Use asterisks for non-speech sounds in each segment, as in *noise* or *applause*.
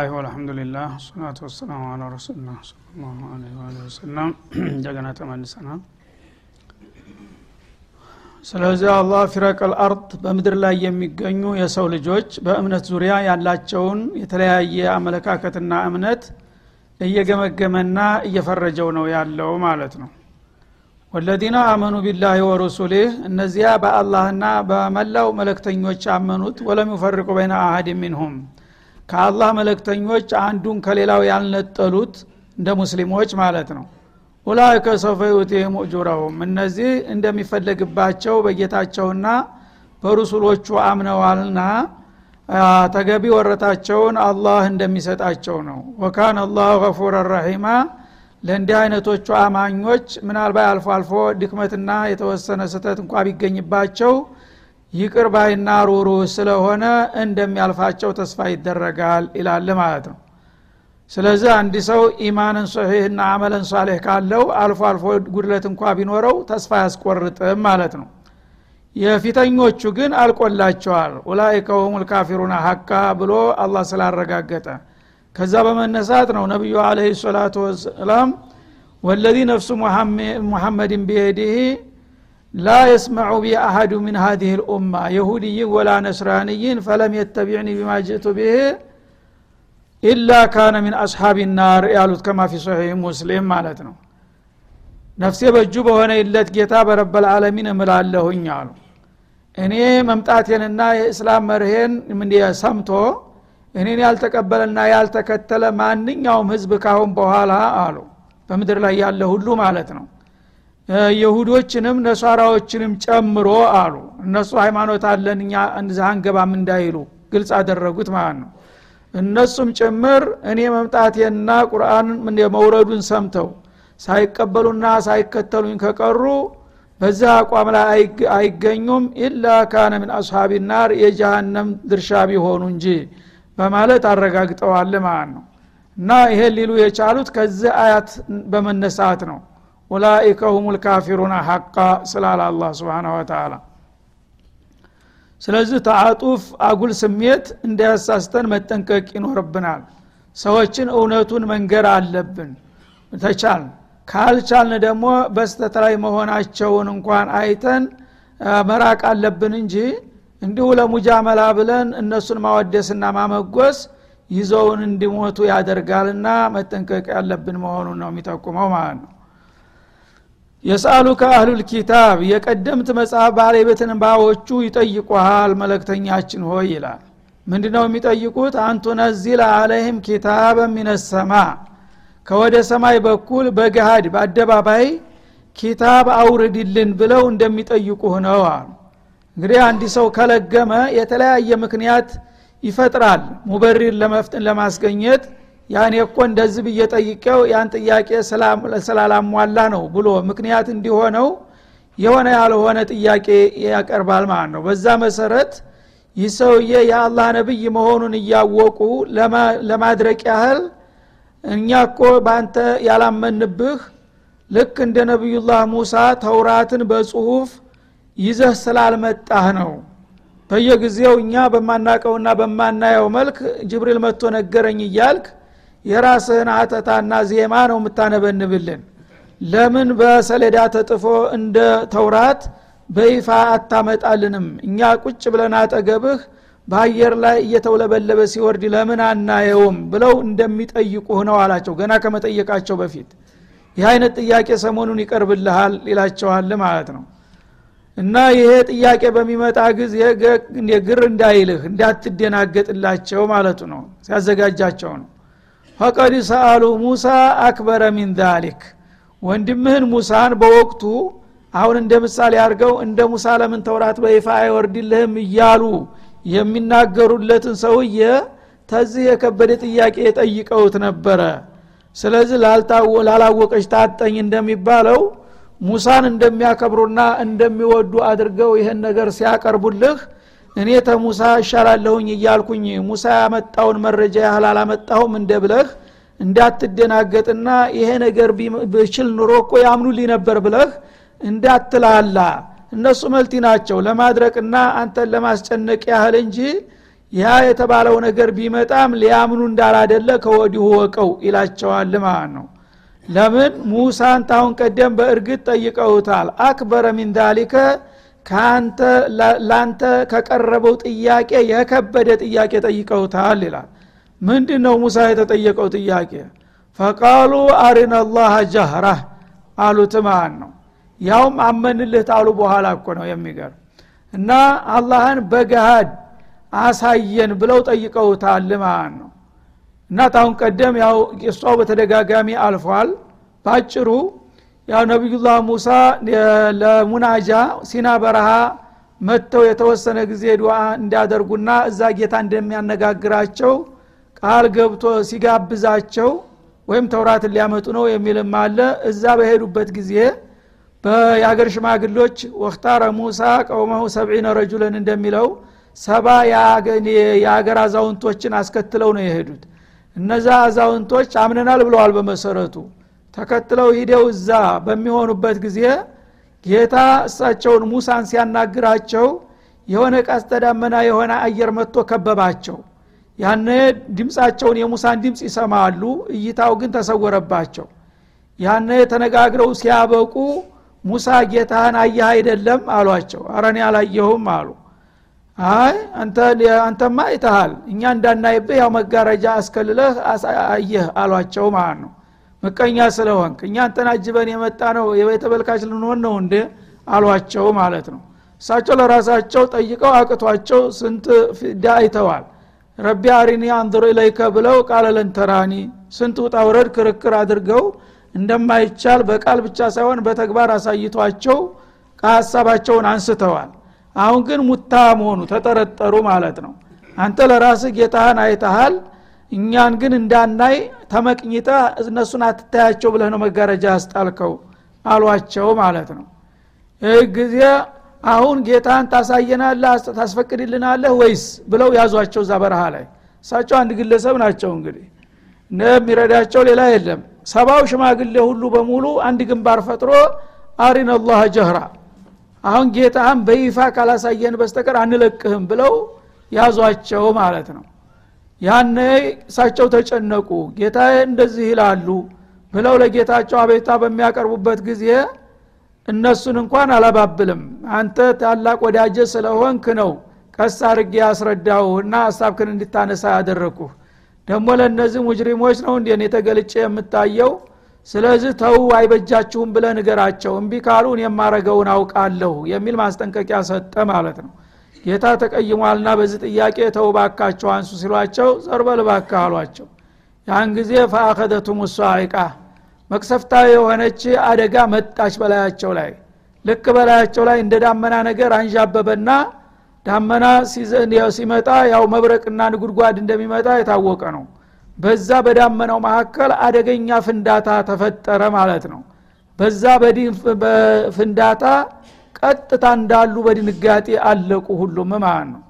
ብስሚላህ ወልሐምዱሊላህ ሰላቱ ወሰላሙ አላ ረሱሉላህ ሰለላሁ ዐለይሂ ወሰለም። *clears throat* እንደገና ተመልሰናል። ስለዚህ አላህ ፊረቀል አርድ በምድር ላይ የሚገኙ የሰው ልጆች በእምነት ዙሪያ ያላቸውን የተለያየ አመለካከትና እምነት እየገመገመና እየፈረጀው ነው ያለው ማለት ነው። ወለዚነ አመኑ ቢላህ ወረሱሊህ እነዚያ በአላህና በመላው መለክተኞች አመኑት ወለም ዩፈርቁ በይነ አሀድ ሚንሁም ከአላህ መለክተኞች አንዱን ከሌላው ያልነጠሉት እንደ ሙስሊሞች ማለት ነው። ኡላይከ ሰውፈ ዩቲህም ኡጁረሁም። እነዚህ እንደሚፈለግባቸው በጌታቸውና በሩሱሎቹ አምነዋልና ተገቢ ወረታቸውን አላህ እንደሚሰጣቸው ነው። ወካን አላሁ ገፉረ ረሒማ ለእንዲህ አይነቶቹ አማኞች ምናልባት አልፎ አልፎ ድክመትና የተወሰነ ስህተት እንኳ ቢገኝባቸው ይቅር ባይና ሩሩ ስለሆነ እንደሚያልፋቸው ተስፋ ይደረጋል ይላል ማለት ነው። ስለዚህ አንድ ሰው ኢማንን ሶሒህና አመለን ሷሌህ ካለው አልፎ አልፎ ጉድለት እንኳ ቢኖረው ተስፋ ያስቆርጥም ማለት ነው። የፊተኞቹ ግን አልቆላቸዋል። ኡላይከ ሁም ልካፊሩና ሀቃ ብሎ አላህ ስላረጋገጠ። ከዛ በመነሳት ነው ነቢዩ አለህ ሰላቱ ወሰላም ወለዚ ነፍሱ محمد بيده لا يسمع بي أحد من هذه الأمة يهودي ولا نصراني فلم يتبعني بما جئت به إلا كان من أصحاب النار ያሉት كما في صحيح مسلم ማለት ነው ነፍሴ በእጁ በሆነ ይለት ጌታ በ رب العالمين እምላለሁኝ አሉ እኔ መምጣቴንና የእስላም መርሄን ሰምቶ እኔን ያልተቀበለና ያልተከተለ ማንኛውም ህዝብ ካሁን በኋላ አሉ በምድር ላይ ያለ ሁሉ ማለት ነው የሁዶችንም ነሷራዎችንም ጨምሮ አሉ። እነሱ ሃይማኖት አለን እኛ እንዛ አንገባም እንዳይሉ ግልጽ አደረጉት ማለት ነው። እነሱም ጭምር እኔ መምጣቴና ቁርአን መውረዱን ሰምተው ሳይቀበሉና ሳይከተሉኝ ከቀሩ በዛ አቋም ላይ አይገኙም። ኢላ ካነ ምን አስሓቢ ናር የጀሃነም ድርሻ ቢሆኑ እንጂ በማለት አረጋግጠዋል ማለት ነው። እና ይሄን ሊሉ የቻሉት ከዚህ አያት በመነሳት ነው ኡላኢከ ሁም ልካፊሩና ሐቃ ስላለ አላ ስብን ወተላ ስለዚህ ተአጡፍ አጉል ስሜት እንዳያሳስተን መጠንቀቅ ይኖርብናል። ሰዎችን እውነቱን መንገር አለብን። ተቻል ካልቻልን ደግሞ በስተት ላይ መሆናቸውን እንኳን አይተን መራቅ አለብን እንጂ እንዲሁ ለሙጃመላ ብለን እነሱን ማወደስና ማመጎስ ይዘውን እንዲሞቱ ያደርጋልና መጠንቀቅ ያለብን መሆኑን ነው የሚጠቁመው ማለት ነው የስአሉከ አህሉል ኪታብ የቀደምት መጽሐፍ ባለቤትን ባዎቹ ይጠይቁሃል መለክተኛችን ሆይ ይላል። ምንድነው የሚጠይቁት? አንቱ ነዚል አለህም ኪታበ ሚነሰማ ከወደ ሰማይ በኩል በገሃድ በአደባባይ ኪታብ አውርድልን ብለው እንደሚጠይቁህ ነው አሉ። እንግዲህ አንድ ሰው ከለገመ የተለያየ ምክንያት ይፈጥራል። ሙበሪር ለማስገኘት ያኔ እኮ እንደዚህ ብዬ ጠይቀው ያን ጥያቄ ስላላሟላ ነው ብሎ ምክንያት እንዲሆነው የሆነ ያልሆነ ጥያቄ ያቀርባል ማለት ነው። በዛ መሰረት ይህ ሰውዬ የአላህ ነብይ መሆኑን እያወቁ ለማድረቅ ያህል እኛ እኮ በአንተ ያላመንብህ ልክ እንደ ነቢዩላህ ሙሳ ተውራትን በጽሁፍ ይዘህ ስላልመጣህ ነው። በየጊዜው እኛ በማናቀውና በማናየው መልክ ጅብሪል መጥቶ ነገረኝ እያልክ የራስህን አተታና ዜማ ነው የምታነበንብልን። ለምን በሰሌዳ ተጥፎ እንደ ተውራት በይፋ አታመጣልንም? እኛ ቁጭ ብለን አጠገብህ በአየር ላይ እየተውለበለበ ሲወርድ ለምን አናየውም ብለው እንደሚጠይቁህ ነው አላቸው። ገና ከመጠየቃቸው በፊት ይህ አይነት ጥያቄ ሰሞኑን ይቀርብልሃል ይላቸዋል ማለት ነው። እና ይሄ ጥያቄ በሚመጣ ጊዜ ግር እንዳይልህ እንዳትደናገጥላቸው ማለቱ ነው ሲያዘጋጃቸው ነው ፈቀድ ሰአሉ ሙሳ አክበረ ሚን ዛሊክ። ወንድምህን ሙሳን በወቅቱ አሁን እንደ ምሳሌ አድርገው እንደ ሙሳ ለምን ተውራት በይፋ አይወርድልህም እያሉ የሚናገሩለትን ሰውዬ ተዚህ የከበደ ጥያቄ የጠይቀውት ነበረ። ስለዚህ ላላወቀች ታጠኝ እንደሚባለው ሙሳን እንደሚያከብሩና እንደሚወዱ አድርገው ይህን ነገር ሲያቀርቡልህ እኔ ተሙሳ እሻላለሁኝ እያልኩኝ ሙሳ ያመጣውን መረጃ ያህል አላመጣሁም እንደ ብለህ እንዳትደናገጥና ይሄ ነገር ብችል ኑሮ እኮ ያምኑልኝ ነበር ብለህ እንዳትላላ። እነሱ መልቲ ናቸው። ለማድረቅና አንተን ለማስጨነቅ ያህል እንጂ ያ የተባለው ነገር ቢመጣም ሊያምኑ እንዳላደለ ከወዲሁ ወቀው ይላቸዋል ማለት ነው። ለምን? ሙሳን ታሁን ቀደም በእርግጥ ጠይቀውታል። አክበረ ሚን ዳሊከ ላንተ ከቀረበው ጥያቄ የከበደ ጥያቄ ጠይቀውታል ይላል። ምንድ ነው ሙሳ የተጠየቀው ጥያቄ? ፈቃሉ አሪና ላህ አሉት ማለት ነው። ያውም አመንልህ ታሉ በኋላ እኮ ነው የሚገርም። እና አላህን በገሃድ አሳየን ብለው ጠይቀውታል ማለት ነው። እና ታሁን ቀደም ያው ቂሷው በተደጋጋሚ አልፏል። ባጭሩ ያው ነቢዩላህ ሙሳ ለሙናጃ ሲና በረሃ መጥተው የተወሰነ ጊዜ ዱዓ እንዲያደርጉና እዛ ጌታ እንደሚያነጋግራቸው ቃል ገብቶ ሲጋብዛቸው ወይም ተውራትን ሊያመጡ ነው የሚልም አለ። እዛ በሄዱበት ጊዜ የአገር ሽማግሎች ወክታረ ሙሳ ቀውመሁ ሰብዒነ ረጁለን እንደሚለው ሰባ የአገር አዛውንቶችን አስከትለው ነው የሄዱት። እነዛ አዛውንቶች አምነናል ብለዋል በመሰረቱ ተከትለው ሂደው እዛ በሚሆኑበት ጊዜ ጌታ እሳቸውን ሙሳን ሲያናግራቸው የሆነ ቀስተ ደመና የሆነ አየር መጥቶ ከበባቸው። ያነ ድምፃቸውን የሙሳን ድምፅ ይሰማሉ እይታው ግን ተሰወረባቸው። ያነ ተነጋግረው ሲያበቁ ሙሳ ጌታህን አየህ አይደለም አሏቸው። አረኔ አላየሁም አሉ። አይ አንተማ አይተሃል እኛ እንዳናይብህ ያው መጋረጃ አስከልለህ አየህ አሏቸው ማለት ነው ምቀኛ ስለሆንክ እኛ አንተን አጅበን የመጣ ነው የተበልካች ልንሆን ነው እንዴ? አሏቸው ማለት ነው። እሳቸው ለራሳቸው ጠይቀው አቅቷቸው ስንት ፊዳ አይተዋል። ረቢ አሪኒ አንظር ኢለይከ ብለው ቃለ ለንተራኒ ስንት ውጣ ውረድ ክርክር አድርገው እንደማይቻል በቃል ብቻ ሳይሆን በተግባር አሳይቷቸው ከሀሳባቸውን አንስተዋል። አሁን ግን ሙታ መሆኑ ተጠረጠሩ ማለት ነው። አንተ ለራስህ ጌታህን አይተሃል እኛን ግን እንዳናይ ተመቅኝተ እነሱን አትታያቸው ብለህ ነው መጋረጃ ያስጣልከው አሏቸው ማለት ነው። ይህ ጊዜ አሁን ጌታን ታሳየናለህ ታስፈቅድልናለህ ወይስ ብለው ያዟቸው እዛ በረሃ ላይ? እሳቸው አንድ ግለሰብ ናቸው እንግዲህ። የሚረዳቸው ሌላ የለም። ሰባው ሽማግሌ ሁሉ በሙሉ አንድ ግንባር ፈጥሮ አሪን አላህ ጀህራ አሁን ጌታህን በይፋ ካላሳየን በስተቀር አንለቅህም ብለው ያዟቸው ማለት ነው ያነ እሳቸው ተጨነቁ። ጌታ እንደዚህ ይላሉ ብለው ለጌታቸው አቤታ በሚያቀርቡበት ጊዜ እነሱን እንኳን አላባብልም። አንተ ታላቅ ወዳጀ ስለሆንክ ነው ቀስ አርጌ ያስረዳው እና ሀሳብክን እንድታነሳ ያደረግኩህ። ደግሞ ለእነዚህ ሙጅሪሞች ነው እንዴን የተገልጨ የምታየው? ስለዚህ ተው አይበጃችሁም ብለ ንገራቸው። እምቢ ካሉን የማረገውን አውቃለሁ የሚል ማስጠንቀቂያ ሰጠ ማለት ነው ጌታ ተቀይሟልና በዚህ ጥያቄ ተው ባካቸው አንሱ ሲሏቸው ዘርበል ባካ አሏቸው። ያን ጊዜ ፈአኸደቱም ሷይቃ መቅሰፍታዊ የሆነች አደጋ መጣች በላያቸው ላይ። ልክ በላያቸው ላይ እንደ ዳመና ነገር አንዣበበና ዳመና ሲመጣ ያው መብረቅና ንጉድጓድ እንደሚመጣ የታወቀ ነው። በዛ በዳመናው መካከል አደገኛ ፍንዳታ ተፈጠረ ማለት ነው። በዛ በፍንዳታ ቀጥታ እንዳሉ በድንጋጤ አለቁ ሁሉም ማለት ነው።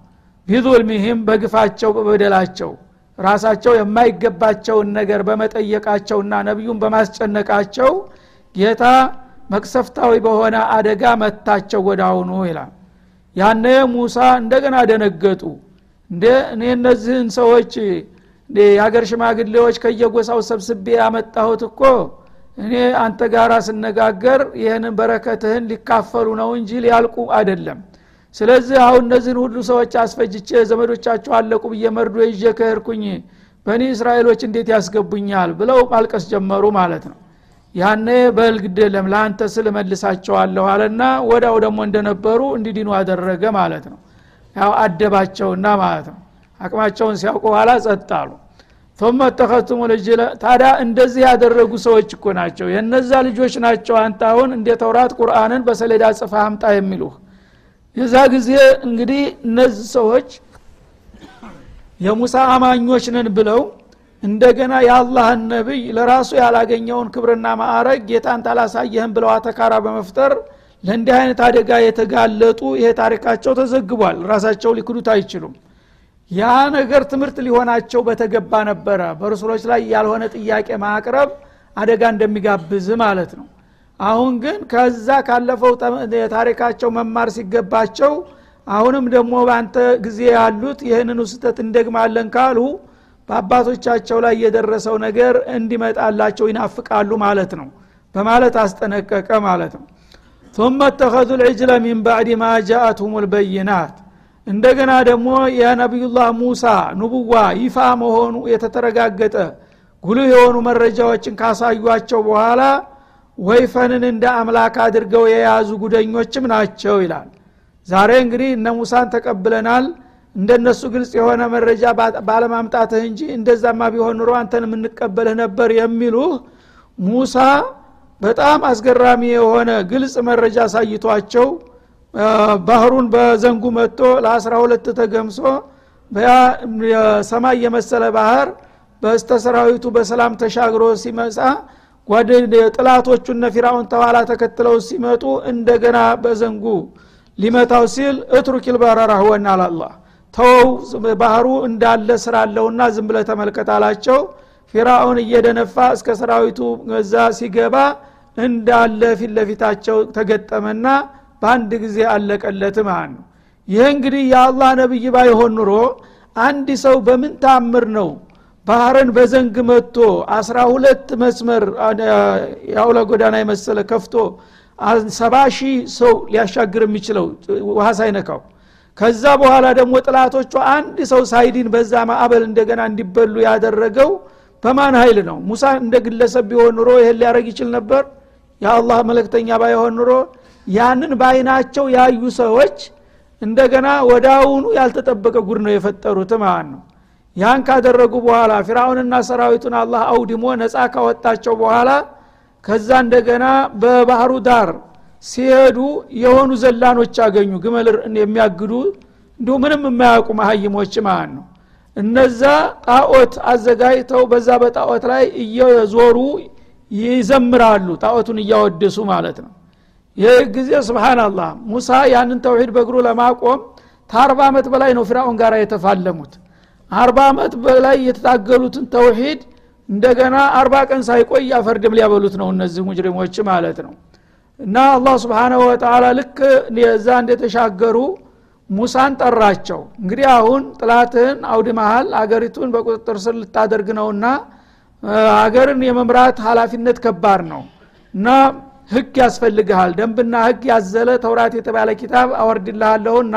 ቢዙልሚህም በግፋቸው በበደላቸው ራሳቸው የማይገባቸውን ነገር በመጠየቃቸውና ነቢዩን በማስጨነቃቸው ጌታ መቅሰፍታዊ በሆነ አደጋ መታቸው ወዳውኑ ይላል። ያነ ሙሳ እንደገና ደነገጡ። እንደ እኔ እነዚህን ሰዎች የሀገር ሽማግሌዎች ከየጎሳው ሰብስቤ ያመጣሁት እኮ እኔ አንተ ጋር ስነጋገር ይህንን በረከትህን ሊካፈሉ ነው እንጂ ሊያልቁ አይደለም። ስለዚህ አሁን እነዚህን ሁሉ ሰዎች አስፈጅቼ ዘመዶቻቸው አለቁ ብዬ መርዶ ይዤ ከሄድኩኝ በኒ እስራኤሎች እንዴት ያስገቡኛል ብለው ማልቀስ ጀመሩ ማለት ነው። ያኔ በልግድ የለም ስል መልሳቸዋለሁ አለና ወዳው ደግሞ እንደነበሩ እንዲድኑ አደረገ ማለት ነው። ያው አደባቸውና ማለት ነው። አቅማቸውን ሲያውቁ ኋላ ጸጥ አሉ ቶማ ተኸቱሙ ልጅለ ታዲያ እንደዚህ ያደረጉ ሰዎች እኮ ናቸው። የነዛ ልጆች ናቸው አንተ አሁን እንደ ተውራት ቁርአንን በሰሌዳ ጽፋ አምጣ የሚሉህ። የዛ ጊዜ እንግዲህ እነዚህ ሰዎች የሙሳ አማኞች ነን ብለው እንደገና የአላህን ነቢይ ለራሱ ያላገኘውን ክብርና ማዕረግ ጌታን ታላሳየህን ብለው አተካራ በመፍጠር ለእንዲህ አይነት አደጋ የተጋለጡ ይሄ ታሪካቸው ተዘግቧል። ራሳቸው ሊክዱት አይችሉም። ያ ነገር ትምህርት ሊሆናቸው በተገባ ነበረ በረሱሎች ላይ ያልሆነ ጥያቄ ማቅረብ አደጋ እንደሚጋብዝ ማለት ነው አሁን ግን ከዛ ካለፈው ታሪካቸው መማር ሲገባቸው አሁንም ደግሞ በአንተ ጊዜ ያሉት ይህንኑ ስህተት እንደግማለን ካሉ በአባቶቻቸው ላይ የደረሰው ነገር እንዲመጣላቸው ይናፍቃሉ ማለት ነው በማለት አስጠነቀቀ ማለት ነው ثم اتخذوا العجل من بعد ما جاءتهم البينات እንደገና ደግሞ የነቢዩላህ ሙሳ ንቡዋ ይፋ መሆኑ የተተረጋገጠ ጉልህ የሆኑ መረጃዎችን ካሳዩቸው በኋላ ወይፈንን እንደ አምላክ አድርገው የያዙ ጉደኞችም ናቸው ይላል። ዛሬ እንግዲህ እነ ሙሳን ተቀብለናል። እንደነሱ ግልጽ የሆነ መረጃ ባለማምጣትህ እንጂ እንደዛማ ቢሆን ኑሮ አንተን የምንቀበልህ ነበር የሚሉህ ሙሳ በጣም አስገራሚ የሆነ ግልጽ መረጃ አሳይቷቸው ባህሩን በዘንጉ መጥቶ ለአስራ ሁለት ተገምሶ ሰማይ የመሰለ ባህር በስተ ሰራዊቱ በሰላም ተሻግሮ ሲመጻ ጓደ ጥላቶቹነ ፊራውን ተኋላ ተከትለው ሲመጡ እንደገና በዘንጉ ሊመታው ሲል እትሩኪል በረራ ሁወና አላላህ። ተወው ባህሩ እንዳለ ስራ አለውና ዝም ብለ ተመልከት አላቸው። ፊራውን እየደነፋ እስከ ሰራዊቱ ገዛ ሲገባ እንዳለ ፊት ለፊታቸው ተገጠመና በአንድ ጊዜ አለቀለት ማለት ነው። ይህ እንግዲህ የአላህ ነብይ ባይሆን ኑሮ አንድ ሰው በምን ታምር ነው ባህርን በዘንግ መጥቶ አስራ ሁለት መስመር የአውለ ጎዳና የመሰለ ከፍቶ ሰባ ሺህ ሰው ሊያሻግር የሚችለው ውሃ ሳይነካው? ከዛ በኋላ ደግሞ ጥላቶቹ አንድ ሰው ሳይዲን በዛ ማዕበል እንደገና እንዲበሉ ያደረገው በማን ኃይል ነው? ሙሳ እንደ ግለሰብ ቢሆን ኑሮ ይህን ሊያደረግ ይችል ነበር? የአላህ መለክተኛ ባይሆን ኑሮ ያንን ባይናቸው ያዩ ሰዎች እንደገና ወዳውኑ ያልተጠበቀ ጉድ ነው የፈጠሩት ማለት ነው። ያን ካደረጉ በኋላ ፊራውንና ሰራዊቱን አላህ አውድሞ ነፃ ካወጣቸው በኋላ ከዛ እንደገና በባህሩ ዳር ሲሄዱ የሆኑ ዘላኖች አገኙ ግመል የሚያግዱ እንዲሁ ምንም የማያውቁ መሀይሞች ማለት ነው። እነዛ ጣዖት አዘጋጅተው በዛ በጣዖት ላይ እየዞሩ ይዘምራሉ ጣዖቱን እያወደሱ ማለት ነው ይህ ጊዜ ስብናላህ ሙሳ ያንን ተውሂድ በእግሩ ለማቆም ከአርባ ዓመት በላይ ነው ፊራውን ጋር የተፋለሙት። አርባ ዓመት በላይ የተታገሉትን ተውሂድ እንደገና አርባ ቀን ሳይቆይ አፈርድም ሊያበሉት ነው እነዚህ ሙጅሪሞች ማለት ነው። እና አላህ ስብሓናሁ ወተላ ልክ የዛ እንደተሻገሩ ሙሳን ጠራቸው። እንግዲህ አሁን ጥላትህን አውድመሃል አገሪቱን በቁጥጥር ስር ልታደርግ ነውና አገርን የመምራት ሀላፊነት ከባድ ነው። እና ህግ ያስፈልግሃል። ደንብና ህግ ያዘለ ተውራት የተባለ ኪታብ አወርድልሃለሁና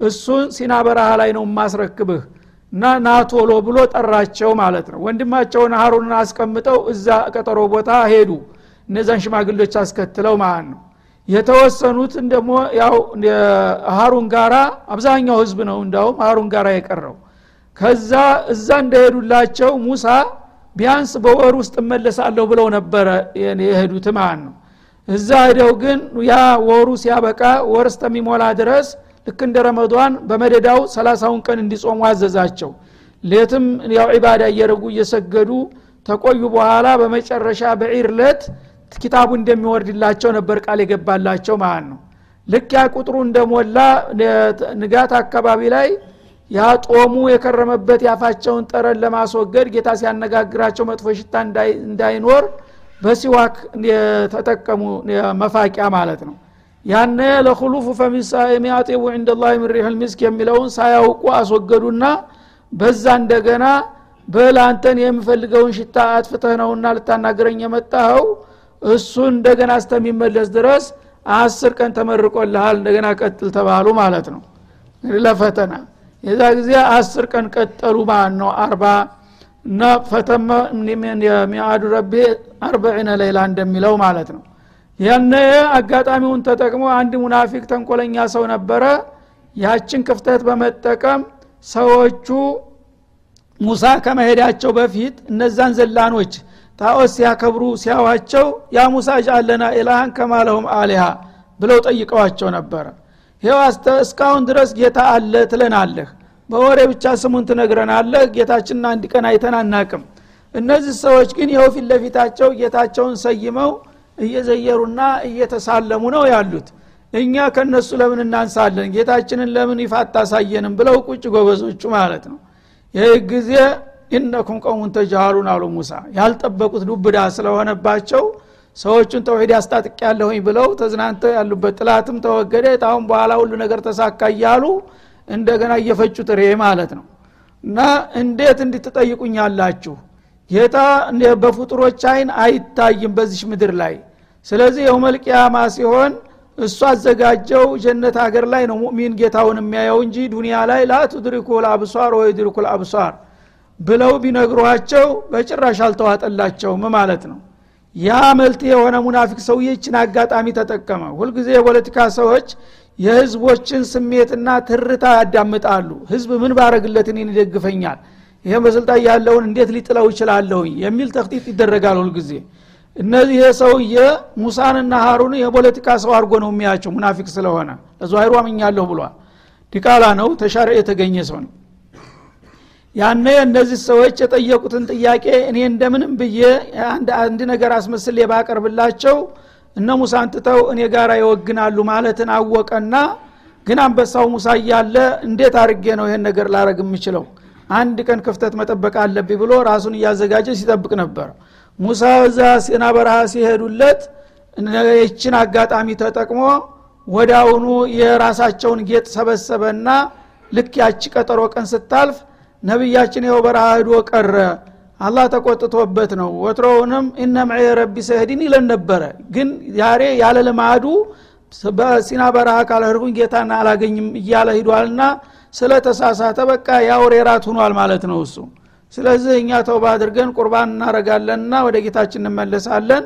እሱን ሲና በረሃ ላይ ነው ማስረክብህ እና ናቶሎ ብሎ ጠራቸው ማለት ነው። ወንድማቸውን ሀሩንን አስቀምጠው እዛ ቀጠሮ ቦታ ሄዱ። እነዛን ሽማግሎች አስከትለው ማለት ነው። የተወሰኑትን ደግሞ ያው ሀሩን ጋራ አብዛኛው ህዝብ ነው እንዳውም ሀሩን ጋራ የቀረው። ከዛ እዛ እንደሄዱላቸው ሙሳ ቢያንስ በወር ውስጥ እመለሳለሁ ብለው ነበረ የሄዱት ማለት ነው እዛ ሄደው ግን ያ ወሩ ሲያበቃ ወር እስተሚሞላ ድረስ ልክ እንደ ረመዷን በመደዳው ሰላሳውን ቀን እንዲጾሙ አዘዛቸው። ሌትም ያው ዒባዳ እየረጉ እየሰገዱ ተቆዩ በኋላ በመጨረሻ በዒር ለት ኪታቡ እንደሚወርድላቸው ነበር ቃል የገባላቸው ማለት ነው። ልክ ያ ቁጥሩ እንደሞላ ንጋት አካባቢ ላይ ያ ጦሙ የከረመበት ያፋቸውን ጠረን ለማስወገድ ጌታ ሲያነጋግራቸው መጥፎ ሽታ እንዳይኖር በሲዋክ የተጠቀሙ መፋቂያ ማለት ነው። ያነ ለኩሉፉ ፈሚሳይም ያጢቡ ዕንደ ላ ልሚስክ የሚለውን ሳያውቁ አስወገዱና በዛ እንደገና በላንተን የምፈልገውን ሽታ አጥፍተህ ነውና ልታናገረኝ የመጣኸው እሱን እንደገና እስተሚመለስ ድረስ አስር ቀን ተመርቆልሃል እንደገና ቀጥል ተባሉ ማለት ነው። ለፈተና የዛ ጊዜ አስር ቀን ቀጠሉ ማለት ነው። አርባ እና ፈተመ የሚያዱ ረቤ አርበዒነ ሌላ እንደሚለው ማለት ነው። ያነ አጋጣሚውን ተጠቅሞ አንድ ሙናፊቅ ተንኮለኛ ሰው ነበረ። ያችን ክፍተት በመጠቀም ሰዎቹ ሙሳ ከመሄዳቸው በፊት እነዛን ዘላኖች ጣዖት ሲያከብሩ ሲያዋቸው ያ ሙሳ ጃለና ኢላሃን ከማለሁም አሊሃ ብለው ጠይቀዋቸው ነበረ። ይው እስካሁን ድረስ ጌታ አለ ትለናለህ በወሬ ብቻ ስሙን ትነግረናለህ? ጌታችንን አንድ ቀን አይተን አናቅም እነዚህ ሰዎች ግን ይኸው ፊት ለፊታቸው ጌታቸውን ሰይመው እየዘየሩና እየተሳለሙ ነው ያሉት። እኛ ከነሱ ለምን እናንሳለን? ጌታችንን ለምን ይፋ አታሳየንም? ብለው ቁጭ ጎበዞቹ ማለት ነው። ይህ ጊዜ ኢነኩም ቀውሙን ተጃሃሉን አሉ ሙሳ። ያልጠበቁት ዱብዳ ስለሆነባቸው ሰዎቹን ተውሂድ ያስታጥቅ ያለሁኝ ብለው ተዝናንተው ያሉበት ጥላትም ተወገደ። አሁን በኋላ ሁሉ ነገር ተሳካ እያሉ እንደገና እየፈጩት ሬ ማለት ነው። እና እንዴት እንድትጠይቁኛላችሁ ጌታ በፍጡሮች አይን አይታይም በዚሽ ምድር ላይ። ስለዚህ የውመልቅያማ ሲሆን እሱ አዘጋጀው ጀነት ሀገር ላይ ነው ሙእሚን ጌታውን የሚያየው እንጂ ዱኒያ ላይ ላ ቱድሪኩ ልአብሷር ወይ ድሪኩ ልአብሷር ብለው ቢነግሯቸው በጭራሽ አልተዋጠላቸውም ማለት ነው። ያ መልት የሆነ ሙናፊቅ ሰውዬ ይችን አጋጣሚ ተጠቀመ። ሁልጊዜ የፖለቲካ ሰዎች የህዝቦችን ስሜትና ትርታ ያዳምጣሉ። ህዝብ ምን ባረግለት እኔን ይደግፈኛል? ይህም በስልጣን ያለውን እንዴት ሊጥለው ይችላለሁኝ? የሚል ተክጢጥ ይደረጋል ሁልጊዜ። እነዚህ ሰውዬ ሙሳንና ሀሩን የፖለቲካ ሰው አድርጎ ነው የሚያቸው ሙናፊቅ ስለሆነ። ለዙሀይሩ አምኛለሁ ብሏል። ዲቃላ ነው ተሻረ የተገኘ ሰው ነው። ያነ እነዚህ ሰዎች የጠየቁትን ጥያቄ እኔ እንደምንም ብዬ አንድ ነገር አስመስል ባቀርብላቸው እነ ሙሳን ትተው እኔ ጋር ይወግናሉ ማለትን አወቀና ግን አንበሳው ሙሳ እያለ እንዴት አድርጌ ነው ይሄን ነገር ላረግ የምችለው? አንድ ቀን ክፍተት መጠበቅ አለብኝ ብሎ ራሱን እያዘጋጀ ሲጠብቅ ነበር። ሙሳ እዛ ሲና በረሃ ሲሄዱለት ይችን አጋጣሚ ተጠቅሞ ወዳውኑ የራሳቸውን ጌጥ ሰበሰበና ልክ ያቺ ቀጠሮ ቀን ስታልፍ ነቢያችን ይኸው በረሃ ሂዶ ቀረ አላህ ተቆጥቶበት ነው። ወትሮውንም እነ ረቢ ሰህዲን ይለን ነበረ። ግን ዛሬ ያለ ልማዱ በሲና በረሃ ካልህርጉኝ ጌታና አላገኝም እያለ ሂዷልና ስለ ተሳሳተ በቃ ያውሬ ራት ሁኗል ማለት ነው እሱ። ስለዚህ እኛ ተውባ አድርገን ቁርባን እናረጋለንና ወደ ጌታችን እንመለሳለን።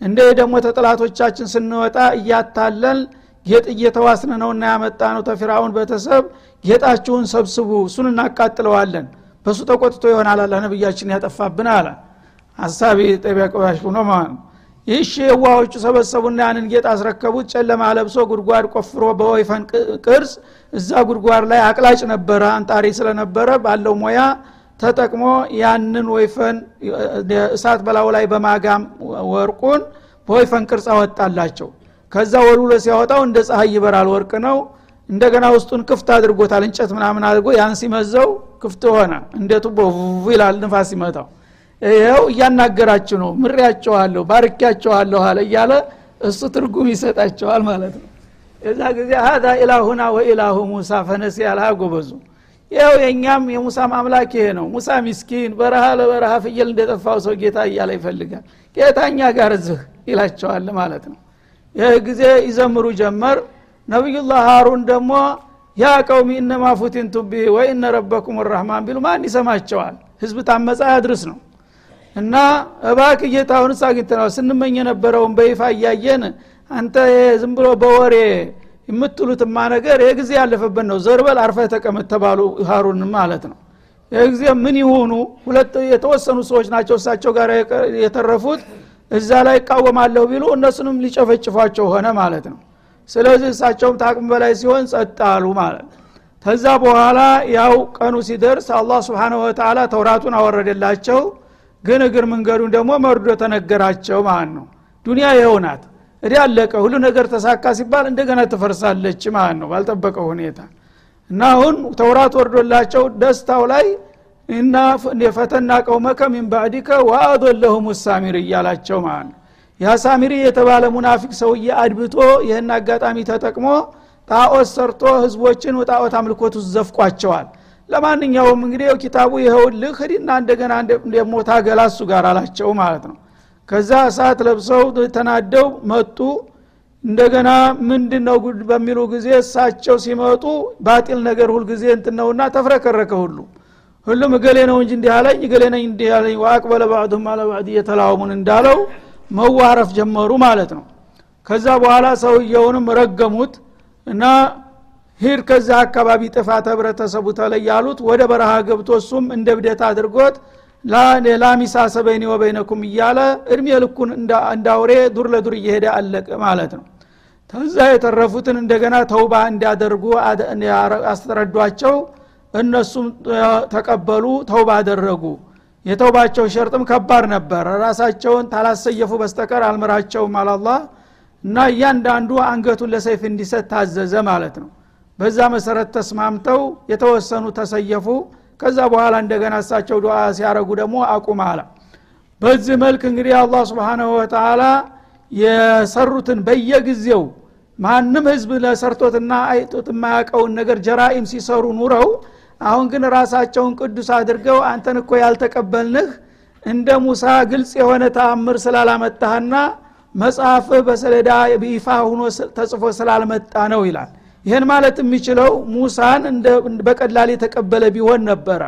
እንደ ደግሞ ተጥላቶቻችን ስንወጣ እያታለን ጌጥ እየተዋስን ነውና ያመጣ ነው ተፊራውን ቤተሰብ ጌጣችሁን ሰብስቡ እሱን እናቃጥለዋለን በእሱ ተቆጥቶ ይሆናል አላ ነቢያችን ያጠፋብን አለ። ሀሳቢ ጠቢያቀባሽ ሆኖ ማለት ነው። የዋዎቹ ሰበሰቡና ያንን ጌጥ አስረከቡት። ጨለማ ለብሶ ጉድጓድ ቆፍሮ በወይፈን ቅርጽ እዛ ጉድጓድ ላይ አቅላጭ ነበረ አንጣሪ ስለነበረ ባለው ሙያ ተጠቅሞ ያንን ወይፈን እሳት በላው ላይ በማጋም ወርቁን በወይፈን ቅርጽ አወጣላቸው። ከዛ ወልውሎ ሲያወጣው እንደ ፀሐይ ይበራል ወርቅ ነው እንደገና ውስጡን ክፍት አድርጎታል እንጨት ምናምን አድርጎ ያን ሲመዘው ክፍት ሆነ። እንደ ቱቦ ይላል ንፋስ ሲመታው። ይኸው እያናገራችሁ ነው። ምሬያቸዋለሁ ባርኪያቸዋለሁ አለ እያለ እሱ ትርጉም ይሰጣቸዋል ማለት ነው። የዛ ጊዜ ሀዛ ኢላሁና ወኢላሁ ሙሳ ፈነሲ ያልሃ ጎበዙ ይኸው የእኛም የሙሳም አምላክ ይሄ ነው። ሙሳ ሚስኪን በረሃ ለበረሃ ፍየል እንደጠፋው ሰው ጌታ እያለ ይፈልጋል። ጌታ እኛ ጋር ዝህ ይላቸዋል ማለት ነው። ይህ ጊዜ ይዘምሩ ጀመር ነቢዩላህ ሃሩን ደግሞ يا قوم إنما فتنتم به وإن ربكم الرحمن ቢሉ ማን ይሰማቸዋል? ህዝብ ታመፃ ያድርስ ነው። እና እባክ ጌታውን አግኝተነዋል ስንመኝ የነበረውን በይፋ እያየን አንተ ዝም ብሎ በወሬ የምትሉትማ ነገር ይህ ጊዜ ያለፈበት ነው። ዘርበል አርፈ ተቀመጥ ተባሉ ሀሩን ማለት ነው። ጊዜ ምን ይሆኑ ሁለት የተወሰኑ ሰዎች ናቸው እሳቸው ጋር የተረፉት እዛ ላይ እቃወማለሁ ቢሉ እነሱንም ሊጨፈጭፏቸው ሆነ ማለት ነው ስለዚህ እሳቸውም ታቅም በላይ ሲሆን ጸጥ አሉ ማለት ከዛ በኋላ ያው ቀኑ ሲደርስ አላህ ስብሓንሁ ወተላ ተውራቱን አወረደላቸው። ግን እግር መንገዱን ደግሞ መርዶ ተነገራቸው ማለት ነው። ዱኒያ ይኸውናት እዲ አለቀ ሁሉ ነገር ተሳካ ሲባል እንደገና ትፈርሳለች ማለት ነው ባልጠበቀው ሁኔታ። እና አሁን ተውራት ወርዶላቸው ደስታው ላይ እና የፈተና ቀውመከ ሚን ባዕዲከ ወአዶለሁም እያላቸው ማለት ነው ያ ሳሚሪ የተባለ ሙናፊቅ ሰውዬ አድብቶ ይህን አጋጣሚ ተጠቅሞ ጣዖት ሰርቶ ህዝቦችን ጣዖት አምልኮት ውስጥ ዘፍቋቸዋል። ለማንኛውም እንግዲህ ኪታቡ ይኸውልህ ህዲና እንደገና ደግሞ ታገላ እሱ ጋር አላቸው ማለት ነው። ከዛ እሳት ለብሰው ተናደው መጡ። እንደገና ምንድን ነው ጉድ በሚሉ ጊዜ እሳቸው ሲመጡ ባጢል ነገር ሁልጊዜ እንትን ነውና ተፍረከረከ ሁሉ። ሁሉም እገሌ ነው እንጂ እንዲህ አለኝ እገሌ ነኝ እንዲህ አለኝ ወአቅበለ ባዕዱም አለ ባዕድ እየተላወሙን እንዳለው መዋረፍ ጀመሩ ማለት ነው። ከዛ በኋላ ሰውየውንም ረገሙት እና ሂድ ከዛ አካባቢ ጥፋት ህብረተሰቡ ተለያሉት ወደ በረሃ ገብቶ እሱም እንደ ብደት አድርጎት ላሚሳሰ በይኒ ወበይነኩም እያለ እድሜ ልኩን እንዳውሬ ዱር ለዱር እየሄደ አለቀ ማለት ነው። ከዛ የተረፉትን እንደገና ተውባ እንዲያደርጉ አስተረዷቸው። እነሱም ተቀበሉ ተውባ አደረጉ የተውባቸው ሸርጥም ከባድ ነበር። ራሳቸውን ታላሰየፉ በስተቀር አልምራቸውም አላላ እና እያንዳንዱ አንገቱን ለሰይፍ እንዲሰጥ ታዘዘ ማለት ነው። በዛ መሰረት ተስማምተው የተወሰኑ ተሰየፉ። ከዛ በኋላ እንደገና እሳቸው ዱዓ ሲያረጉ ደግሞ አቁም አለ። በዚህ መልክ እንግዲህ አላህ ስብሓንሁ ወተላ የሰሩትን በየጊዜው ማንም ህዝብ ለሰርቶትና አይቶት የማያውቀውን ነገር ጀራኢም ሲሰሩ ኑረው አሁን ግን ራሳቸውን ቅዱስ አድርገው አንተን እኮ ያልተቀበልንህ እንደ ሙሳ ግልጽ የሆነ ተአምር ስላላመጣህና መጽሐፍህ በሰሌዳ ይፋ ሁኖ ተጽፎ ስላልመጣ ነው ይላል ይህን ማለት የሚችለው ሙሳን በቀላል የተቀበለ ቢሆን ነበረ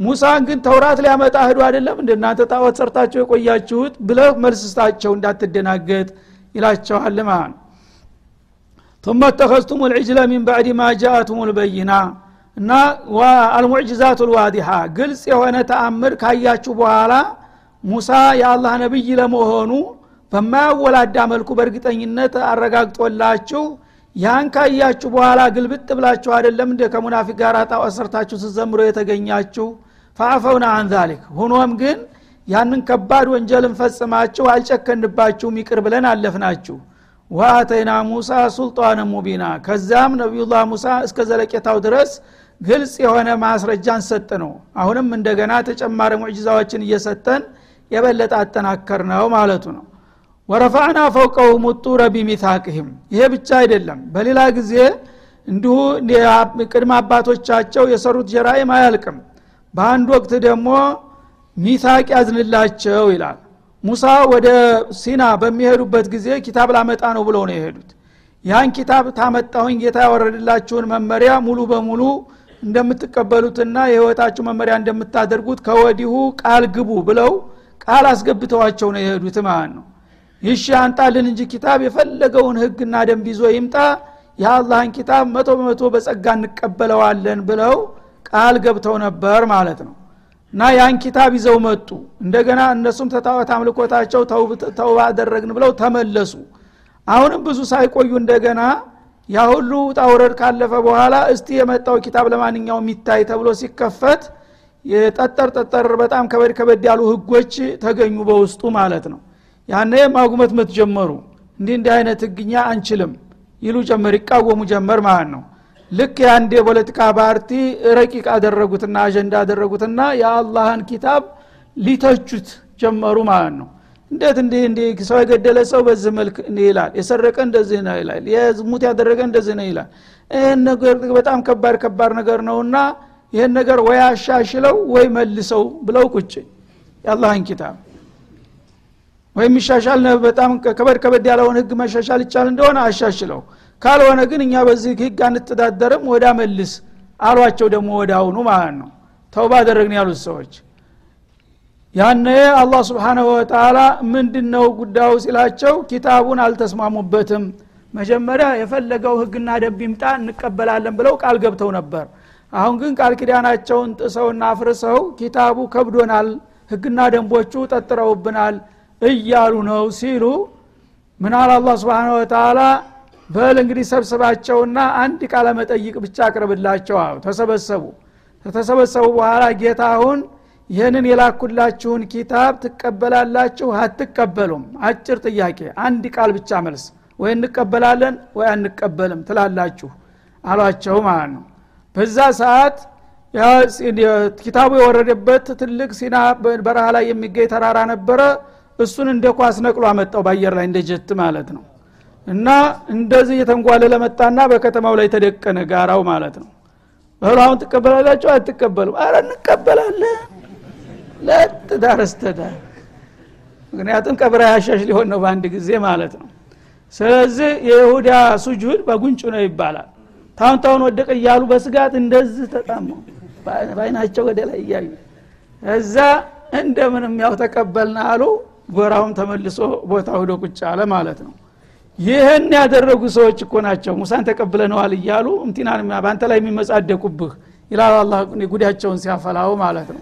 ሙሳን ግን ተውራት ሊያመጣ ህዱ አይደለም እንደ እናንተ ጣዖት ሰርታቸው የቆያችሁት ብለህ መልስስታቸው እንዳትደናገጥ ይላቸዋል ማለት ثم اتخذتم العجل من بعد ما جاءتهم البينة እና አልሙዕጅዛቱ ልዋዲሓ ግልጽ የሆነ ተአምር ካያችሁ በኋላ ሙሳ የአላህ ነቢይ ለመሆኑ በማያወላዳ መልኩ በእርግጠኝነት አረጋግጦላችሁ ያን ካያችሁ በኋላ ግልብጥ ብላችሁ አይደለም እንደ ከሙናፊቅ ጋር ጣዖት ሰርታችሁ ስትዘምሩ የተገኛችሁ? ፈአፈውና አን ዛሊክ። ሆኖም ግን ያንን ከባድ ወንጀልን ፈጽማችሁ አልጨከንባችሁም ይቅር ብለን አለፍናችሁ። ወአተይና ሙሳ ሱልጣን ሙቢና። ከዛም ነቢዩላህ ሙሳ እስከ ዘለቄታው ድረስ ግልጽ የሆነ ማስረጃን ሰጥ ነው። አሁንም እንደገና ተጨማሪ ሙዕጅዛዎችን እየሰጠን የበለጠ አጠናከር ነው ማለቱ ነው። ወረፋዕና ፈውቀሁም ጡረ ቢሚታቅህም ይሄ ብቻ አይደለም። በሌላ ጊዜ እንዲሁ ቅድመ አባቶቻቸው የሰሩት ጀራይም አያልቅም። በአንድ ወቅት ደግሞ ሚታቅ ያዝንላቸው ይላል። ሙሳ ወደ ሲና በሚሄዱበት ጊዜ ኪታብ ላመጣ ነው ብለው ነው የሄዱት። ያን ኪታብ ታመጣሁኝ ጌታ ያወረድላችሁን መመሪያ ሙሉ በሙሉ እንደምትቀበሉትና የህይወታችሁ መመሪያ እንደምታደርጉት ከወዲሁ ቃል ግቡ ብለው ቃል አስገብተዋቸው ነው የሄዱት ማለት ነው። ይሺ አንጣልን እንጂ ኪታብ የፈለገውን ህግና ደንብ ይዞ ይምጣ የአላህን ኪታብ መቶ በመቶ በጸጋ እንቀበለዋለን ብለው ቃል ገብተው ነበር ማለት ነው። እና ያን ኪታብ ይዘው መጡ። እንደገና እነሱም ተጣዖት አምልኮታቸው ተውባ አደረግን ብለው ተመለሱ። አሁንም ብዙ ሳይቆዩ እንደገና ያ ሁሉ ጣውረድ ካለፈ በኋላ እስቲ የመጣው ኪታብ ለማንኛውም ይታይ ተብሎ ሲከፈት የጠጠር ጠጠር በጣም ከበድ ከበድ ያሉ ህጎች ተገኙ በውስጡ ማለት ነው። ያነ ማጉመትመት ጀመሩ እንዲህ እንዲህ አይነት ህግኛ አንችልም ይሉ ጀመር ይቃወሙ ጀመር ማለት ነው። ልክ የአንድ የፖለቲካ ፓርቲ ረቂቅ አደረጉትና አጀንዳ አደረጉትና የአላህን ኪታብ ሊተቹት ጀመሩ ማለት ነው እንዴት እንዲህ እንዲህ ሰው የገደለ ሰው በዚህ መልክ ይላል? የሰረቀ እንደዚህ ነው ይላል? የዝሙት ያደረገ እንደዚህ ነው ይላል? ይህን ነገር በጣም ከባድ ከባድ ነገር ነውና ይህን ነገር ወይ አሻሽለው ወይ መልሰው ብለው ቁጭ። የአላህን ኪታብ ወይም ይሻሻል በጣም ከበድ ከበድ ያለውን ህግ መሻሻል ይቻል እንደሆነ አሻሽለው። ካልሆነ ግን እኛ በዚህ ህግ አንተዳደርም ወዳ መልስ አሏቸው ደግሞ አሁኑ ማለት ነው። ተውባ አደረግን ያሉት ሰዎች ያነ አላህ ስብሓናሁ ወተላ ምንድን ጉዳዩ ሲላቸው ኪታቡን አልተስማሙበትም። መጀመሪያ የፈለገው ህግና ደንብ ይምጣ እንቀበላለን ብለው ቃል ገብተው ነበር። አሁን ግን ቃል ኪዳናቸውን ጥሰውና አፍርሰው ኪታቡ ከብዶናል ህግና ደንቦቹ ጠጥረውብናል እያሉ ነው ሲሉ ምናል አላ ስብን ወተላ በል እንግዲህ ሰብስባቸውና አንድ ቃለ መጠይቅ ብቻ አቅርብላቸው ተሰበሰቡ። ከተሰበሰቡ በኋላ ጌታ አሁን ይህንን የላኩላችሁን ኪታብ ትቀበላላችሁ አትቀበሉም? አጭር ጥያቄ አንድ ቃል ብቻ መልስ። ወይ እንቀበላለን ወይ አንቀበልም ትላላችሁ አሏቸው ማለት ነው። በዛ ሰዓት ኪታቡ የወረደበት ትልቅ ሲና በረሃ ላይ የሚገኝ ተራራ ነበረ። እሱን እንደ ኳስ ነቅሎ አመጣው በአየር ላይ እንደ ጀት ማለት ነው። እና እንደዚህ እየተንጓለለ መጣና በከተማው ላይ ተደቀነ ጋራው ማለት ነው። እህሉ አሁን ትቀበላላቸው አትቀበሉም? አረ እንቀበላለን ለጥ ዳረስተዳር ምክንያቱም ቀብራ ያሻሽ ሊሆን ነው በአንድ ጊዜ ማለት ነው። ስለዚህ የይሁዳ ሱጁድ በጉንጩ ነው ይባላል። ታሁን ታሁን ወደቀ እያሉ በስጋት እንደዚህ ተጣመው በአይናቸው ወደ ላይ እያዩ እዛ እንደምንም ያው ተቀበልና አሉ። ጎራውም ተመልሶ ቦታ ወደ ቁጭ አለ ማለት ነው። ይህን ያደረጉ ሰዎች እኮ ናቸው። ሙሳን ተቀብለነዋል እያሉ እምቲናን በአንተ ላይ የሚመጻደቁብህ ይላል አላ ጉዳቸውን ሲያፈላው ማለት ነው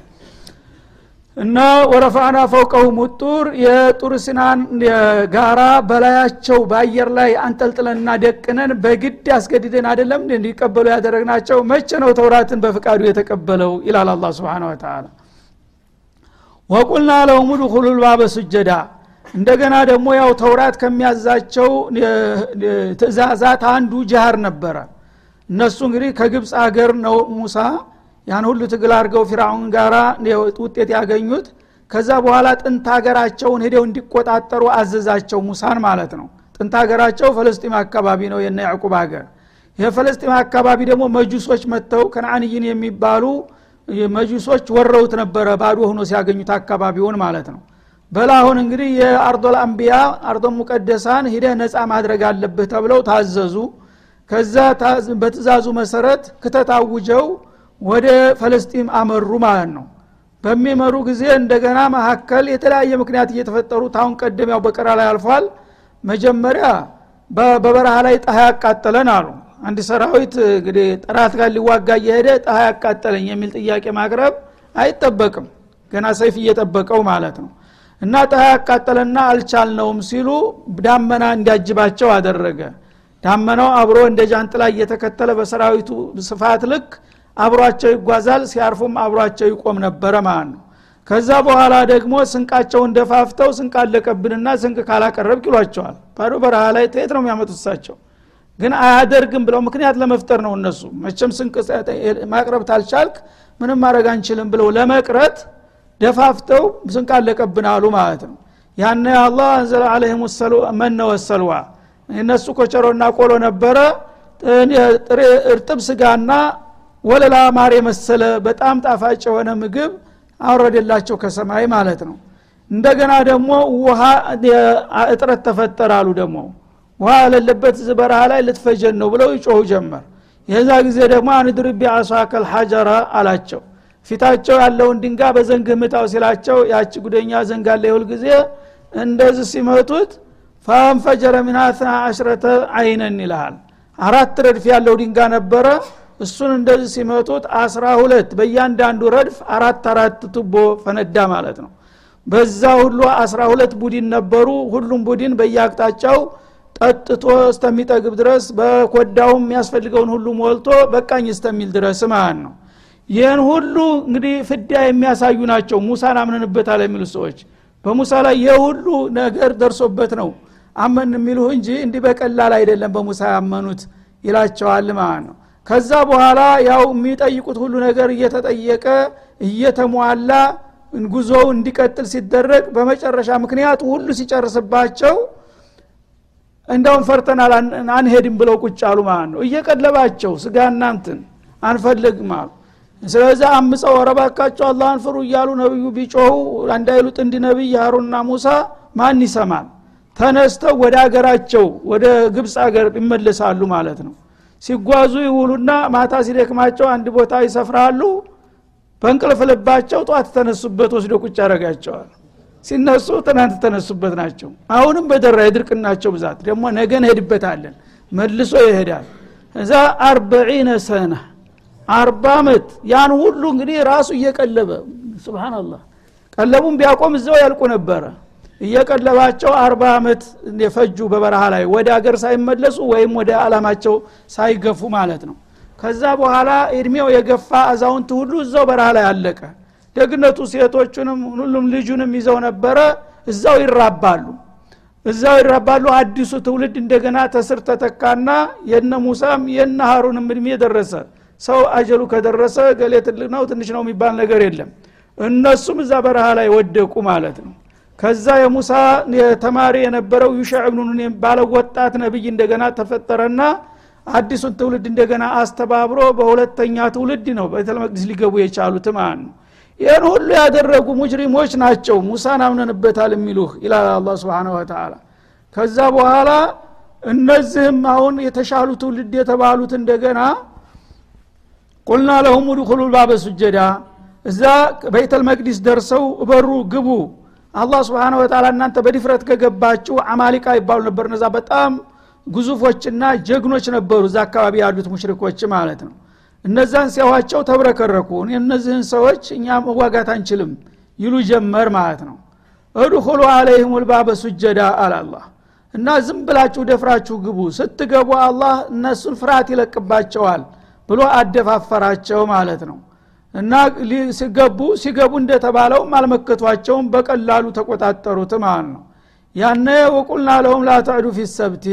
እና ወረፋና ፈውቀው ሙጡር የጡር ሲናን ጋራ በላያቸው በአየር ላይ አንጠልጥለንና ደቅነን በግድ አስገድደን አይደለም እንዲቀበሉ ያደረግናቸው? መቼ ነው ተውራትን በፍቃዱ የተቀበለው? ይላል አላ ስብን ወተላ ወቁልና ለሁም ድኹሉ ልባበ ሱጀዳ። እንደገና ደግሞ ያው ተውራት ከሚያዛቸው ትእዛዛት አንዱ ጃሃር ነበረ። እነሱ እንግዲህ ከግብፅ አገር ነው ሙሳ ያን ሁሉ ትግል አድርገው ፊራውን ጋራ ውጤት ያገኙት። ከዛ በኋላ ጥንት ሀገራቸውን ሄደው እንዲቆጣጠሩ አዘዛቸው ሙሳን ማለት ነው። ጥንት ሀገራቸው ፈለስጢም አካባቢ ነው የነ ያዕቁብ ሀገር። ይህ ፈለስጢም አካባቢ ደግሞ መጁሶች መጥተው ከነአንይን የሚባሉ መጁሶች ወረውት ነበረ ባዶ ሆኖ ሲያገኙት አካባቢውን ማለት ነው። በላሁን እንግዲህ የአርዶል አንቢያ አርዶ ሙቀደሳን ሂደህ ነፃ ማድረግ አለብህ ተብለው ታዘዙ። ከዛ በትእዛዙ መሰረት ክተት አውጀው ወደ ፈለስጢም አመሩ ማለት ነው። በሚመሩ ጊዜ እንደገና መካከል የተለያየ ምክንያት እየተፈጠሩ ታሁን ቀደም ያው በቀራ ላይ አልፏል። መጀመሪያ በበረሃ ላይ ፀሐይ ያቃጠለን አሉ። አንድ ሰራዊት እንግዲህ ጠራት ጋር ሊዋጋ እየሄደ ፀሐይ ያቃጠለኝ የሚል ጥያቄ ማቅረብ አይጠበቅም። ገና ሰይፍ እየጠበቀው ማለት ነው። እና ፀሐይ ያቃጠለና አልቻልነውም ሲሉ ዳመና እንዲያጅባቸው አደረገ። ዳመናው አብሮ እንደ ጃንጥላ እየተከተለ በሰራዊቱ ስፋት ልክ አብሯቸው ይጓዛል ሲያርፉም አብሯቸው ይቆም ነበረ ማለት ነው። ከዛ በኋላ ደግሞ ስንቃቸውን ደፋፍተው ስንቅ አለቀብንና ስንቅ ካላቀረብክ ይሏቸዋል። ባዶ በረሃ ላይ ተየት ነው የሚያመጡት እሳቸው? ግን አያደርግም ብለው ምክንያት ለመፍጠር ነው እነሱ። መቸም ስንቅ ማቅረብ ታልቻልክ ምንም ማድረግ አንችልም ብለው ለመቅረት ደፋፍተው ስንቅ አለቀብን አሉ ማለት ነው። ያነ አላህ አንዘለ አለህም መነ ወሰልዋ። እነሱ ኮቸሮና ቆሎ ነበረ እርጥብ ስጋና ወለላ ማር የመሰለ በጣም ጣፋጭ የሆነ ምግብ አወረደላቸው ከሰማይ ማለት ነው። እንደገና ደግሞ ውሃ እጥረት ተፈጠራሉ ደግሞ። ውሃ የሌለበት በረሃ ላይ ልትፈጀን ነው ብለው ይጮሁ ጀመር። የዛ ጊዜ ደግሞ አንድርብ ቢአሷከል ሐጀራ አላቸው። ፊታቸው ያለውን ድንጋ በዘንግህ ምታው ሲላቸው ያቺ ጉደኛ ዘንግ አለ ይሁል ጊዜ እንደዚህ ሲመቱት ፈንፈጀረ ሚና አሽረተ አይነን ይልሃል። አራት ረድፍ ያለው ድንጋ ነበረ እሱን እንደዚህ ሲመቱት አስራ ሁለት በእያንዳንዱ ረድፍ አራት አራት ቱቦ ፈነዳ ማለት ነው። በዛ ሁሉ አስራ ሁለት ቡድን ነበሩ። ሁሉም ቡድን በየአቅጣጫው ጠጥቶ እስተሚጠግብ ድረስ በኮዳውም የሚያስፈልገውን ሁሉ ሞልቶ በቃኝ እስተሚል ድረስ ማለት ነው። ይህን ሁሉ እንግዲህ ፍዳ የሚያሳዩ ናቸው። ሙሳን አምነንበታል የሚሉ ሰዎች በሙሳ ላይ የሁሉ ነገር ደርሶበት ነው። አመን የሚሉህ እንጂ እንዲህ በቀላል አይደለም በሙሳ ያመኑት ይላቸዋል ማለት ነው ከዛ በኋላ ያው የሚጠይቁት ሁሉ ነገር እየተጠየቀ እየተሟላ ጉዞው እንዲቀጥል ሲደረግ በመጨረሻ ምክንያቱ ሁሉ ሲጨርስባቸው እንደውም ፈርተናል አንሄድም ብለው ቁጭ አሉ ማለት ነው። እየቀለባቸው ስጋ እናንትን አንፈልግም አሉ። ስለዚህ አምፀው ወረባካቸው አላህን ፍሩ እያሉ ነብዩ ቢጮሁ አንዳይሉት እንዲ ነቢይ ሀሩንና ሙሳ ማን ይሰማል? ተነስተው ወደ አገራቸው ወደ ግብፅ አገር ይመለሳሉ ማለት ነው ሲጓዙ ይውሉና ማታ ሲደክማቸው አንድ ቦታ ይሰፍራሉ። በእንቅልፍ ልባቸው ጠዋት ተነሱበት ወስዶ ቁጭ ያረጋቸዋል ሲነሱ ትናንት ተነሱበት ናቸው። አሁንም በደራ የድርቅናቸው ብዛት ደግሞ ነገ እንሄድበታለን። መልሶ ይሄዳል። እዛ አርበዒነ ሰነ አርባ አመት ያን ሁሉ እንግዲህ ራሱ እየቀለበ ስብናላህ ቀለቡን ቢያቆም እዛው ያልቁ ነበረ እየቀለባቸው አርባ አመት የፈጁ በበረሃ ላይ ወደ አገር ሳይመለሱ ወይም ወደ አላማቸው ሳይገፉ ማለት ነው። ከዛ በኋላ እድሜው የገፋ አዛውንት ሁሉ እዛው በረሃ ላይ አለቀ። ደግነቱ ሴቶቹንም ሁሉም ልጁንም ይዘው ነበረ። እዛው ይራባሉ። እዛው ይራባሉ። አዲሱ ትውልድ እንደገና ተስር ተተካና የነ ሙሳም የነ ሀሩንም እድሜ ደረሰ። ሰው አጀሉ ከደረሰ ገሌ ትልቅ ነው ትንሽ ነው የሚባል ነገር የለም። እነሱም እዛ በረሃ ላይ ወደቁ ማለት ነው ከዛ የሙሳ ተማሪ የነበረው ዩሻዕ ብኑን የሚባለው ወጣት ነቢይ እንደገና ተፈጠረና አዲሱን ትውልድ እንደገና አስተባብሮ በሁለተኛ ትውልድ ነው ቤተልመቅዲስ ሊገቡ የቻሉት ማለት ይህን ሁሉ ያደረጉ ሙጅሪሞች ናቸው። ሙሳን አምነንበታል የሚሉህ ይላል አላ ስብን ወተላ ከዛ በኋላ እነዚህም አሁን የተሻሉ ትውልድ የተባሉት እንደገና ቁልና ለሁም ድኩሉ ባበ ሱጀዳ እዛ ቤተል መቅዲስ ደርሰው እበሩ ግቡ አላህ ስብሓን ወተላ እናንተ በድፍረት ከገባችሁ አማሊቃ ይባሉ ነበር። እነዛ በጣም ግዙፎችና ጀግኖች ነበሩ እዛ አካባቢ ያሉት ሙሽሪኮች ማለት ነው። እነዛን ሲያዋቸው ተብረከረኩ። እነዚህን ሰዎች እኛ መዋጋት አንችልም ይሉ ጀመር ማለት ነው። እድኩሉ አለይህም ልባበ ሱጀዳ አላላህ እና ዝም ብላችሁ ደፍራችሁ ግቡ። ስትገቡ አላህ እነሱን ፍርሃት ይለቅባቸዋል ብሎ አደፋፈራቸው ማለት ነው እና ሲገቡ ሲገቡ እንደተባለውም አልመከቷቸውም። በቀላሉ ተቆጣጠሩት ማለት ነው። ያነ ወቁልና ለሁም ላተዕዱ ፊ ሰብቲ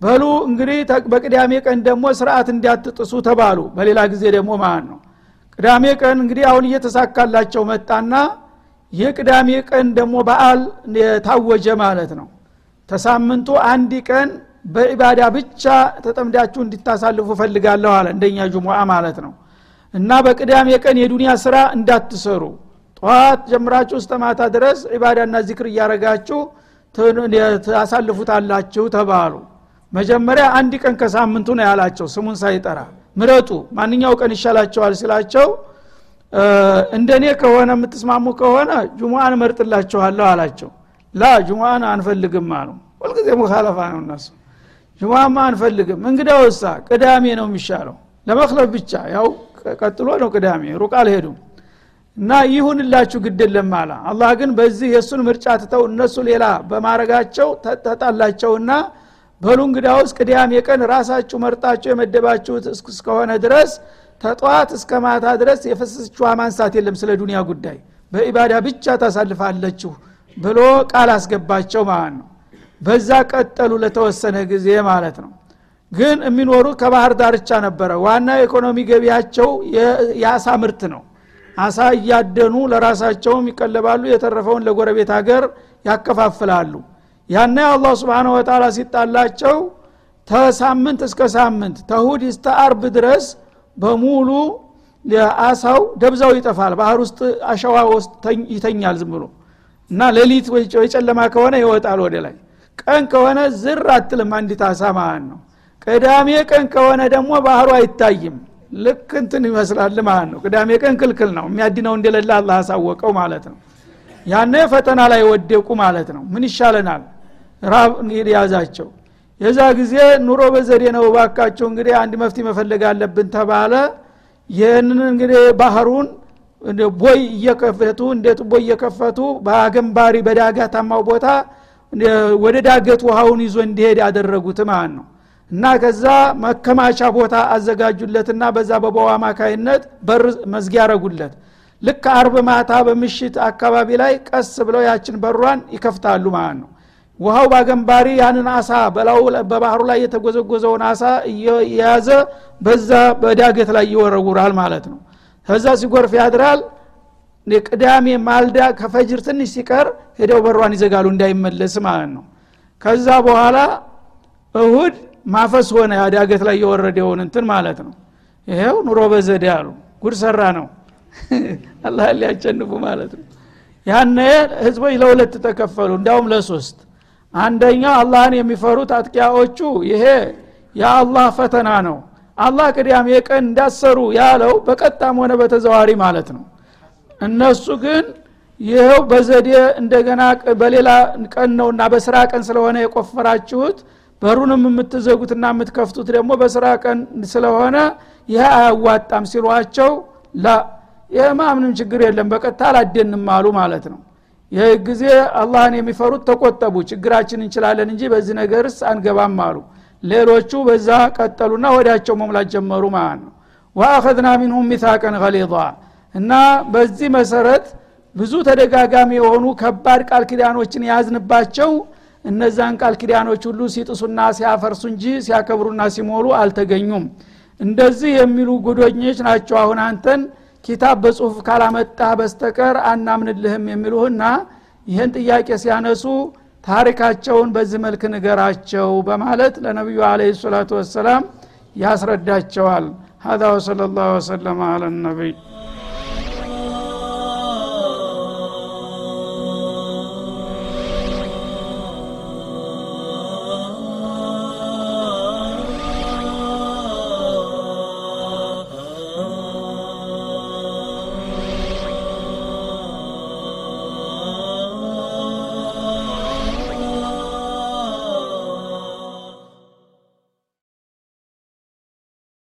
በሉ እንግዲህ በቅዳሜ ቀን ደግሞ ስርዓት እንዲያትጥሱ ተባሉ። በሌላ ጊዜ ደግሞ ማለት ነው። ቅዳሜ ቀን እንግዲህ አሁን እየተሳካላቸው መጣና የቅዳሜ ቀን ደግሞ በዓል የታወጀ ማለት ነው። ተሳምንቱ አንድ ቀን በኢባዳ ብቻ ተጠምዳችሁ እንዲታሳልፉ ፈልጋለሁ አለ። እንደኛ ጁሙአ ማለት ነው እና በቅዳሜ ቀን የዱንያ ስራ እንዳትሰሩ። ጠዋት ጀምራችሁ እስተ ማታ ድረስ ዒባዳና ዚክር እያረጋችሁ ታሳልፉታላችሁ ተባሉ። መጀመሪያ አንድ ቀን ከሳምንቱ ነው ያላቸው ስሙን ሳይጠራ። ምረጡ ማንኛው ቀን ይሻላቸዋል ሲላቸው እንደኔ ከሆነ የምትስማሙ ከሆነ ጁሙአን እመርጥላችኋለሁ አላቸው። ላ ጁሙአን አንፈልግም አሉ። ሁልጊዜ ሙካለፋ ነው እነሱ። ጁሙአማ አንፈልግም እንግዲህ ወሳ ቅዳሜ ነው የሚሻለው። ለመክለፍ ብቻ ያው ቀጥሎ ነው ቅዳሜ ሩቅ አልሄዱም። እና ይሁንላችሁ ግድለም አለ። አላህ ግን በዚህ የእሱን ምርጫ ትተው እነሱ ሌላ በማረጋቸው ተጣላቸውና በሉ እንግዳውስ ቅዳሜ ቀን ራሳችሁ መርጣችሁ የመደባችሁት እስከሆነ ድረስ ተጠዋት እስከ ማታ ድረስ የፈሰስችዋ ማንሳት የለም ስለ ዱንያ ጉዳይ። በኢባዳ ብቻ ታሳልፋለችሁ ብሎ ቃል አስገባቸው ማለት ነው። በዛ ቀጠሉ ለተወሰነ ጊዜ ማለት ነው ግን የሚኖሩ ከባህር ዳርቻ ነበረ። ዋና የኢኮኖሚ ገቢያቸው የአሳ ምርት ነው። አሳ እያደኑ ለራሳቸውም ይቀለባሉ የተረፈውን ለጎረቤት ሀገር ያከፋፍላሉ። ያነ አላህ ስብን ወተላ ሲጣላቸው ተሳምንት እስከ ሳምንት ተሁድ እስተ አርብ ድረስ በሙሉ አሳው ደብዛው ይጠፋል። ባህር ውስጥ አሸዋ ውስጥ ይተኛል ዝም ብሎ እና ሌሊት ወይ ጨለማ ከሆነ ይወጣል ወደ ላይ። ቀን ከሆነ ዝር አትልም። አንዲት አሳ ማለት ነው ቅዳሜ ቀን ከሆነ ደግሞ ባህሩ አይታይም። ልክ እንትን ይመስላል ማለት ነው። ቅዳሜ ቀን ክልክል ነው። የሚያድነው እንደሌለ አላህ አሳወቀው ማለት ነው። ያነ ፈተና ላይ ወደቁ ማለት ነው። ምን ይሻለናል? ራብ ያዛቸው። የዛ ጊዜ ኑሮ በዘዴ ነው። ባካቸው እንግዲህ አንድ መፍትሄ መፈለግ አለብን ተባለ። ይህንን እንግዲህ ባህሩን ቦይ እየከፈቱ እንዴት ቦይ እየከፈቱ በአገንባሪ በዳጋታማው ቦታ ወደ ዳገት ውሃውን ይዞ እንዲሄድ ያደረጉት ማለት ነው እና ከዛ መከማቻ ቦታ አዘጋጁለትና በዛ በበዋ አማካይነት በር መዝጊያ ያረጉለት ልክ አርብ ማታ በምሽት አካባቢ ላይ ቀስ ብለው ያችን በሯን ይከፍታሉ ማለት ነው። ውሃው ባገንባሪ ያንን አሳ በላው በባህሩ ላይ የተጎዘጎዘውን አሳ እየያዘ በዛ በዳገት ላይ ይወረውራል ማለት ነው። ከዛ ሲጎርፍ ያድራል። ቅዳሜ ማልዳ ከፈጅር ትንሽ ሲቀር ሄደው በሯን ይዘጋሉ እንዳይመለስ ማለት ነው። ከዛ በኋላ እሁድ ማፈስ ሆነ ያዳገት ላይ የወረደውን እንትን ማለት ነው። ይሄው ኑሮ በዘዴ አሉ። ጉድ ሰራ ነው። *laughs* አላህ ሊያጨንፉ ማለት ነው። ያነ ህዝቦች ለሁለት ተከፈሉ እንዳውም ለሶስት። አንደኛው አላህን የሚፈሩት አጥቂያዎቹ ይሄ የአላህ ፈተና ነው። አላህ ቅዳሜ ቀን እንዳሰሩ ያለው በቀጣም ሆነ በተዘዋሪ ማለት ነው። እነሱ ግን ይኸው በዘዴ እንደገና በሌላ ቀን ነውና በስራ ቀን ስለሆነ የቆፈራችሁት በሩንም የምትዘጉትና የምትከፍቱት ደግሞ በስራ ቀን ስለሆነ ይህ አያዋጣም ሲሏቸው ላ ይህማ ምንም ችግር የለም በቀጥታ አላደንም አሉ ማለት ነው። ይህ ጊዜ አላህን የሚፈሩት ተቆጠቡ ችግራችን እንችላለን እንጂ በዚህ ነገርስ አንገባም አሉ። ሌሎቹ በዛ ቀጠሉና ወዳቸው መሙላት ጀመሩ ማለት ነው። ወአኸዝና ሚንሁም ሚታቀን ገሊዛ እና በዚህ መሰረት ብዙ ተደጋጋሚ የሆኑ ከባድ ቃል ኪዳኖችን የያዝንባቸው እነዛን ቃል ኪዳኖች ሁሉ ሲጥሱና ሲያፈርሱ እንጂ ሲያከብሩና ሲሞሉ አልተገኙም እንደዚህ የሚሉ ጉዶኞች ናቸው አሁን አንተን ኪታብ በጽሁፍ ካላመጣ በስተቀር አናምንልህም የሚሉህና ይህን ጥያቄ ሲያነሱ ታሪካቸውን በዚህ መልክ ንገራቸው በማለት ለነቢዩ አለ ሰላቱ ወሰላም ያስረዳቸዋል هذا وصلى الله وسلم على النبي